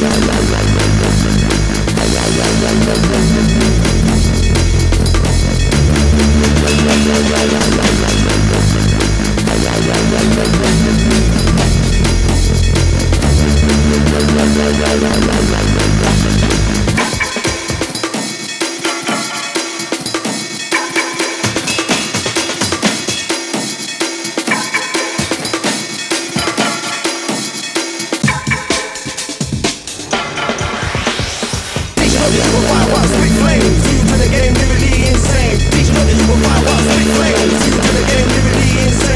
to insane.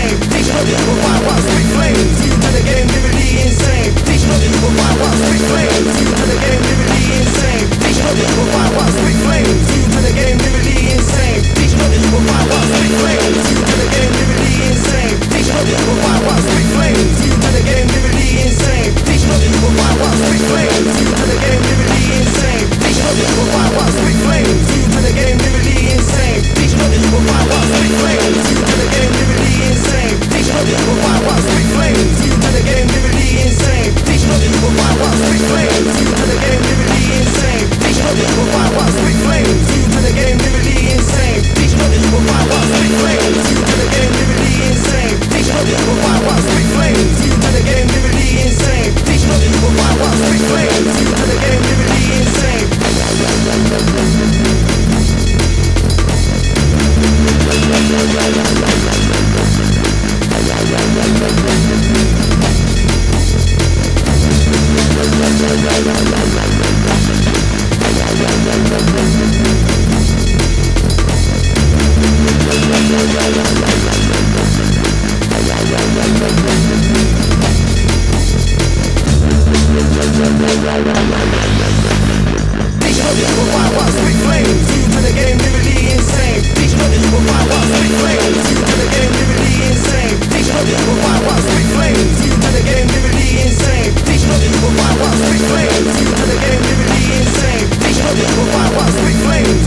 game literally insane. Teaching flames. You the literally insane. Flames.